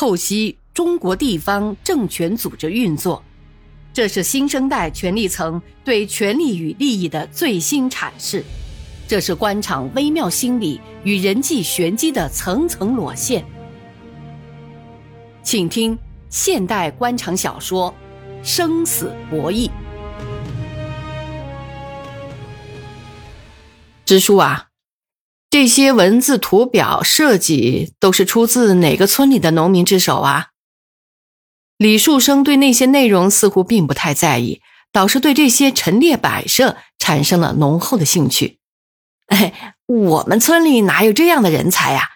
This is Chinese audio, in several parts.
透析中国地方政权组织运作，这是新生代权力层对权力与利益的最新阐释，这是官场微妙心理与人际玄机的层层裸现。请听现代官场小说《生死博弈》。支书啊，这些文字、图表设计都是出自哪个村里的农民之手啊？李树生对那些内容似乎并不太在意，倒是对这些陈列摆设产生了浓厚的兴趣。哎，我们村里哪有这样的人才呀？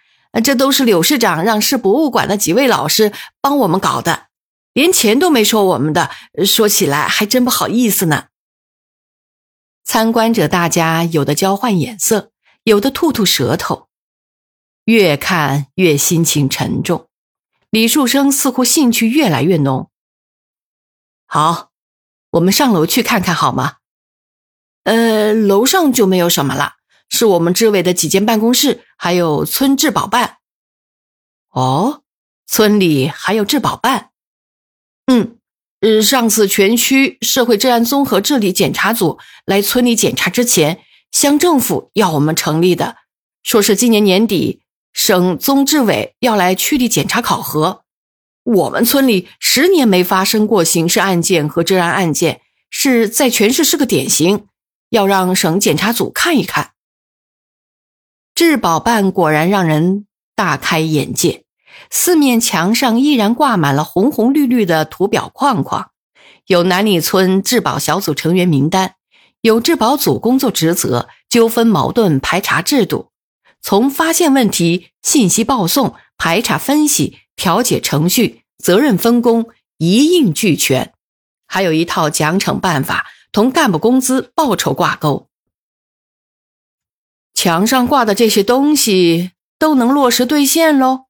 这都是柳市长让市博物馆的几位老师帮我们搞的，连钱都没收我们的，说起来还真不好意思呢。参观者大家有的交换眼色，有的吐吐舌头，越看越心情沉重。李树生似乎兴趣越来越浓。好，我们上楼去看看好吗？呃，楼上就没有什么了。是我们支委的几间办公室，还有村治保办。哦，村里还有治保办。嗯，呃，上次全区社会治安综合治理检查组来村里检查之前，乡政府要我们成立的，说是今年年底省综治委要来区里检查考核。我们村里十年没发生过刑事案件和治安案件，是在全市是个典型，要让省检查组看一看。治保办果然让人大开眼界，四面墙上依然挂满了红红绿绿的图表框框，有南里村治保小组成员名单，有质保组工作职责、纠纷矛盾排查制度，从发现问题、信息报送、排查分析、调解程序、责任分工一应俱全，还有一套奖惩办法，同干部工资报酬挂钩。墙上挂的这些东西都能落实兑现喽？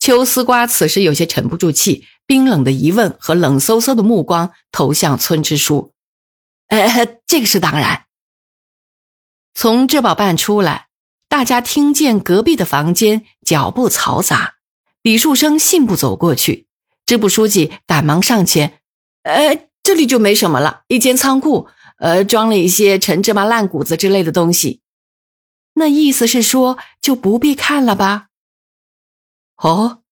秋丝瓜此时有些沉不住气，冰冷的疑问和冷飕飕的目光投向村支书。哎，这个是当然。从质保办出来，大家听见隔壁的房间脚步嘈杂，李树生信步走过去，支部书记赶忙上前：“哎，这里就没什么了，一间仓库，呃，装了一些陈芝麻烂谷子之类的东西。”那意思是说，就不必看了吧？哦，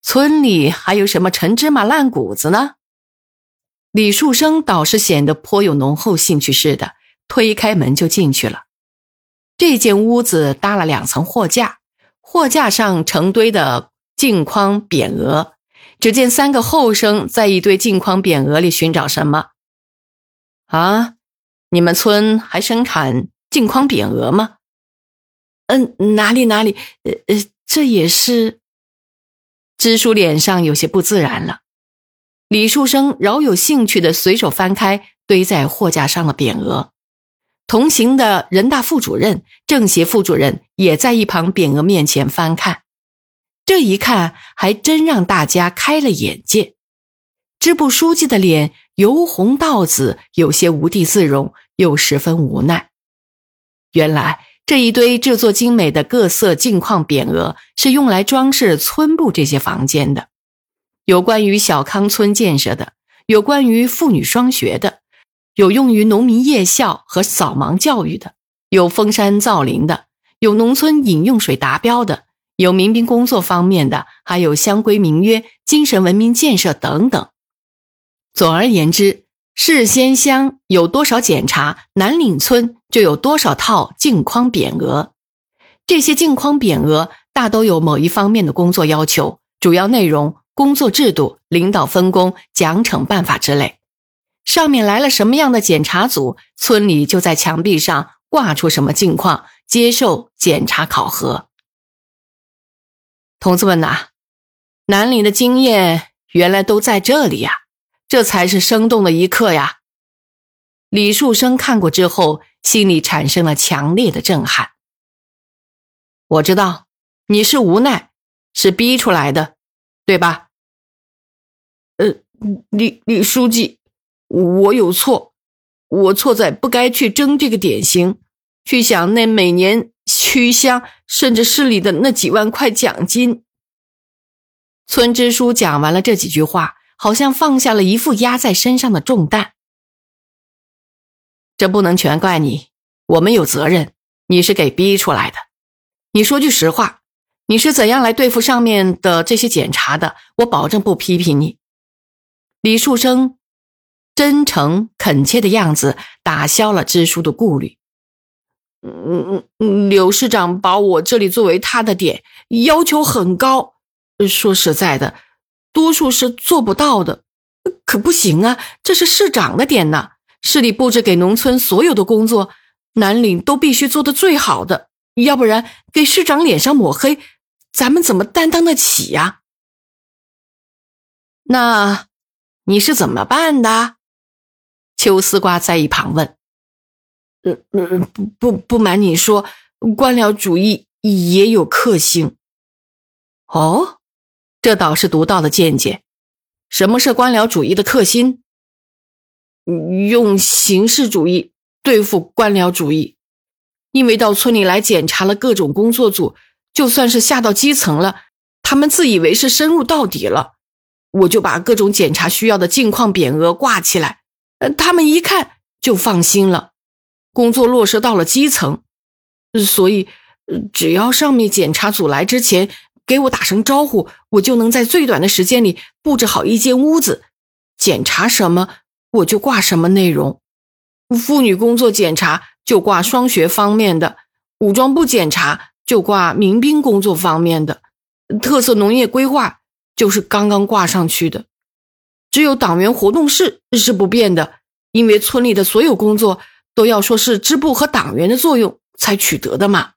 村里还有什么陈芝麻烂谷子呢？李树生倒是显得颇有浓厚兴趣似的，推开门就进去了。这间屋子搭了两层货架，货架上成堆的镜框匾额。只见三个后生在一堆镜框匾额里寻找什么？啊，你们村还生产镜框匾额吗？嗯，哪里哪里，呃呃，这也是。支书脸上有些不自然了。李树生饶有兴趣的随手翻开堆在货架上的匾额，同行的人大副主任、政协副主任也在一旁匾额面前翻看。这一看，还真让大家开了眼界。支部书记的脸由红到紫，有些无地自容，又十分无奈。原来。这一堆制作精美的各色镜框匾额是用来装饰村部这些房间的，有关于小康村建设的，有关于妇女双学的，有用于农民夜校和扫盲教育的，有封山造林的，有农村饮用水达标的，有民兵工作方面的，还有乡规民约、精神文明建设等等。总而言之。市仙乡有多少检查，南岭村就有多少套镜框匾额。这些镜框匾额大都有某一方面的工作要求，主要内容、工作制度、领导分工、奖惩办法之类。上面来了什么样的检查组，村里就在墙壁上挂出什么近况，接受检查考核。同志们呐，南岭的经验原来都在这里呀！这才是生动的一刻呀！李树生看过之后，心里产生了强烈的震撼。我知道你是无奈，是逼出来的，对吧？呃，李李书记，我有错，我错在不该去争这个典型，去想那每年区乡甚至市里的那几万块奖金。村支书讲完了这几句话，好像放下了一副压在身上的重担。这不能全怪你，我们有责任。你是给逼出来的。你说句实话，你是怎样来对付上面的这些检查的？我保证不批评你。李树生真诚恳切的样子打消了支书的顾虑。嗯嗯，刘市长把我这里作为他的点，要求很高。说实在的，多数是做不到的。可不行啊，这是市长的点呢。市里布置给农村所有的工作，南岭都必须做的最好的，要不然给市长脸上抹黑，咱们怎么担当得起呀？那你是怎么办的？秋丝瓜在一旁问。嗯嗯，不不不瞒你说，官僚主义也有克星。哦，这倒是独到的见解。什么是官僚主义的克星？用形式主义对付官僚主义，因为到村里来检查了各种工作组，就算是下到基层了，他们自以为是深入到底了，我就把各种检查需要的镜框匾额挂起来，呃他们一看就放心了。工作落实到了基层，所以只要上面检查组来之前给我打声招呼，我就能在最短的时间里布置好一间屋子，检查什么。我就挂什么内容，妇女工作检查就挂双学方面的，武装部检查就挂民兵工作方面的，特色农业规划就是刚刚挂上去的，只有党员活动室是不变的，因为村里的所有工作都要说是支部和党员的作用才取得的嘛。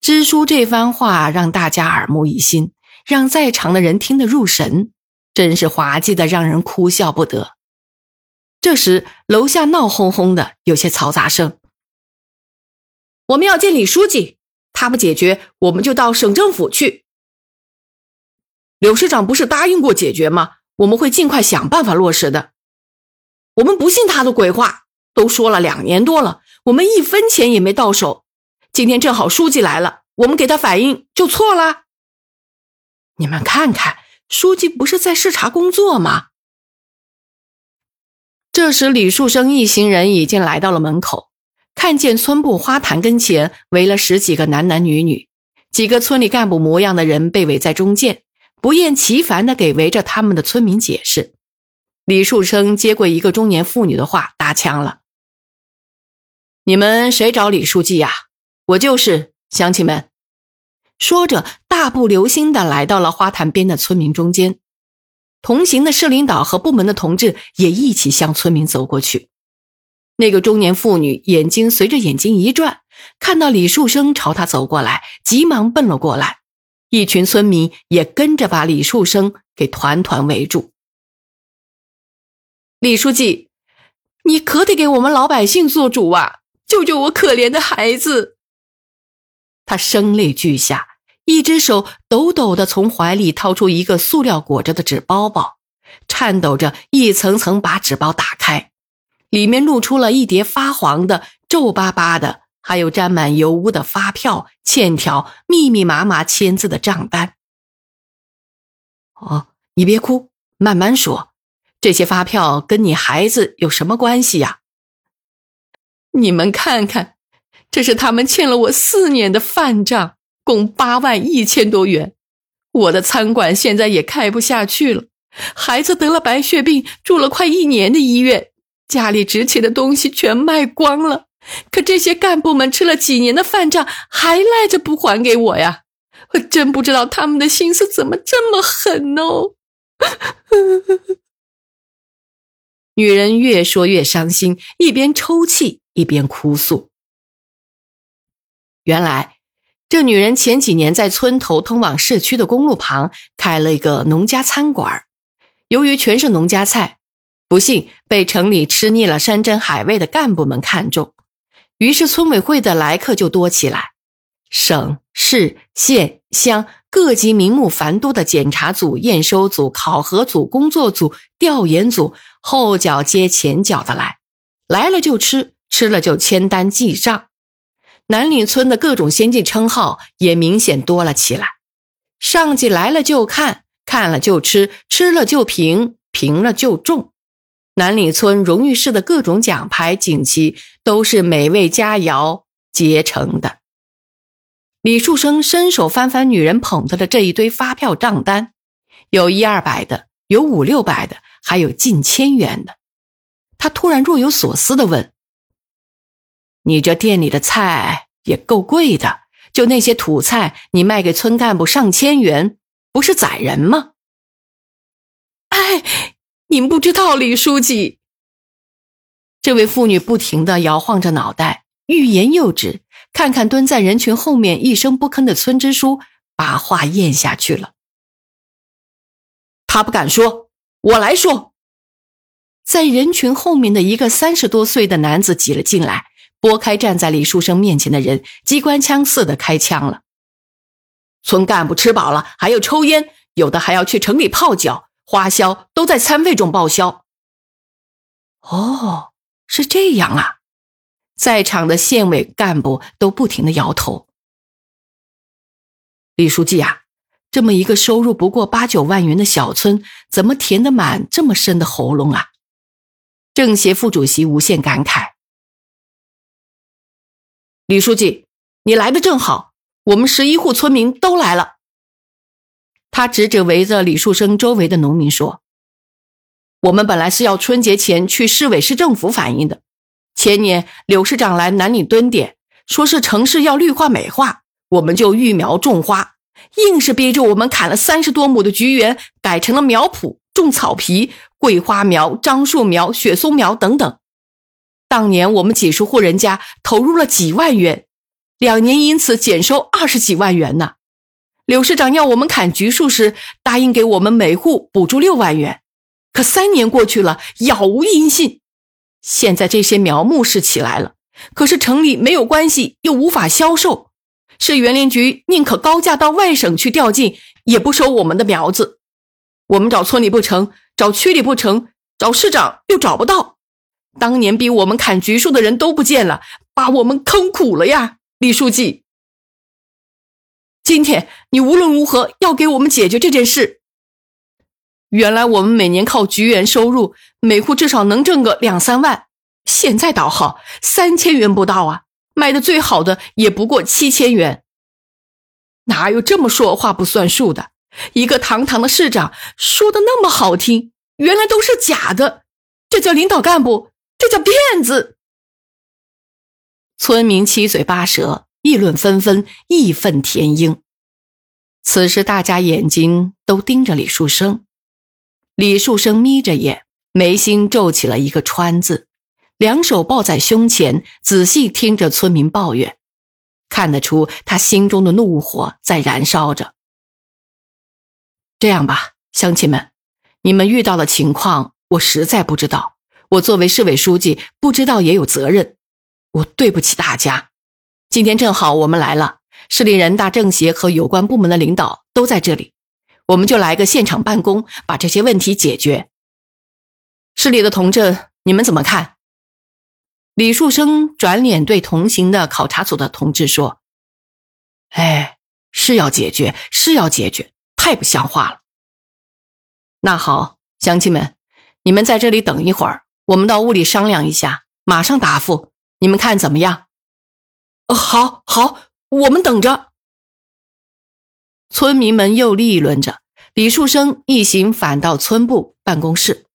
支书这番话让大家耳目一新，让在场的人听得入神。真是滑稽的，让人哭笑不得。这时，楼下闹哄哄的，有些嘈杂声。我们要见李书记，他不解决，我们就到省政府去。柳市长不是答应过解决吗？我们会尽快想办法落实的。我们不信他的鬼话，都说了两年多了，我们一分钱也没到手。今天正好书记来了，我们给他反映就错了。你们看看。书记不是在视察工作吗？这时，李树生一行人已经来到了门口，看见村部花坛跟前围了十几个男男女女，几个村里干部模样的人被围在中间，不厌其烦的给围着他们的村民解释。李树生接过一个中年妇女的话，搭腔了：“你们谁找李书记呀？我就是，乡亲们。”说着，大步流星的来到了花坛边的村民中间。同行的市领导和部门的同志也一起向村民走过去。那个中年妇女眼睛随着眼睛一转，看到李树生朝他走过来，急忙奔了过来。一群村民也跟着把李树生给团团围住。李书记，你可得给我们老百姓做主啊！救救我可怜的孩子！他声泪俱下。一只手抖抖的从怀里掏出一个塑料裹着的纸包包，颤抖着一层层把纸包打开，里面露出了一叠发黄的、皱巴巴的，还有沾满油污的发票、欠条、密密麻麻签字的账单。哦，你别哭，慢慢说，这些发票跟你孩子有什么关系呀？你们看看，这是他们欠了我四年的饭账。共八万一千多元，我的餐馆现在也开不下去了。孩子得了白血病，住了快一年的医院，家里值钱的东西全卖光了。可这些干部们吃了几年的饭账，还赖着不还给我呀！我真不知道他们的心思怎么这么狠哦。女人越说越伤心，一边抽泣一边哭诉。原来。这女人前几年在村头通往市区的公路旁开了一个农家餐馆由于全是农家菜，不幸被城里吃腻了山珍海味的干部们看中，于是村委会的来客就多起来。省市县乡各级名目繁多的检查组、验收组、考核组、工作组、调研组，后脚接前脚的来，来了就吃，吃了就签单记账。南岭村的各种先进称号也明显多了起来，上级来了就看，看了就吃，吃了就评，评了就中。南里村荣誉市的各种奖牌、锦旗都是美味佳肴结成的。李树生伸手翻翻女人捧着的这一堆发票账单，有一二百的，有五六百的，还有近千元的。他突然若有所思地问：“你这店里的菜也够贵的，就那些土菜，你卖给村干部上千元，不是宰人吗？”哎，您不知道，李书记。这位妇女不停地摇晃着脑袋，欲言又止，看看蹲在人群后面一声不吭的村支书，把话咽下去了。他不敢说，我来说。在人群后面的一个三十多岁的男子挤了进来，拨开站在李书生面前的人，机关枪似的开枪了。村干部吃饱了还要抽烟，有的还要去城里泡脚，花销都在餐费中报销。哦，是这样啊！在场的县委干部都不停的摇头。李书记啊，这么一个收入不过八九万元的小村，怎么填得满这么深的喉咙啊？政协副主席无限感慨：“李书记，你来的正好，我们十一户村民都来了。”他指着围着李树生周围的农民说：“我们本来是要春节前去市委市政府反映的。前年刘市长来南岭蹲点，说是城市要绿化美化，我们就育苗种花，硬是逼着我们砍了三十多亩的菊园，改成了苗圃，种草皮。”桂花苗、樟树苗、雪松苗等等，当年我们几十户人家投入了几万元，两年因此减收二十几万元呢。柳市长要我们砍橘树时，答应给我们每户补助六万元，可三年过去了，杳无音信。现在这些苗木是起来了，可是城里没有关系，又无法销售，市园林局宁可高价到外省去调进，也不收我们的苗子。我们找村里不成。找区里不成，找市长又找不到。当年逼我们砍橘树的人都不见了，把我们坑苦了呀，李书记。今天你无论如何要给我们解决这件事。原来我们每年靠菊园收入，每户至少能挣个两三万。现在倒好，三千元不到啊，卖的最好的也不过七千元。哪有这么说话不算数的？一个堂堂的市长说的那么好听，原来都是假的，这叫领导干部，这叫骗子。村民七嘴八舌，议论纷纷，义愤填膺。此时，大家眼睛都盯着李树生。李树生眯着眼，眉心皱起了一个川字，两手抱在胸前，仔细听着村民抱怨，看得出他心中的怒火在燃烧着。这样吧，乡亲们，你们遇到的情况我实在不知道。我作为市委书记，不知道也有责任。我对不起大家。今天正好我们来了，市里人大政协和有关部门的领导都在这里，我们就来个现场办公，把这些问题解决。市里的同志，你们怎么看？李树生转脸对同行的考察组的同志说：“哎，是要解决，是要解决。”太不像话了。那好，乡亲们，你们在这里等一会儿，我们到屋里商量一下，马上答复。你们看怎么样？好，好，我们等着。村民们又议论着，李树生一行返到村部办公室。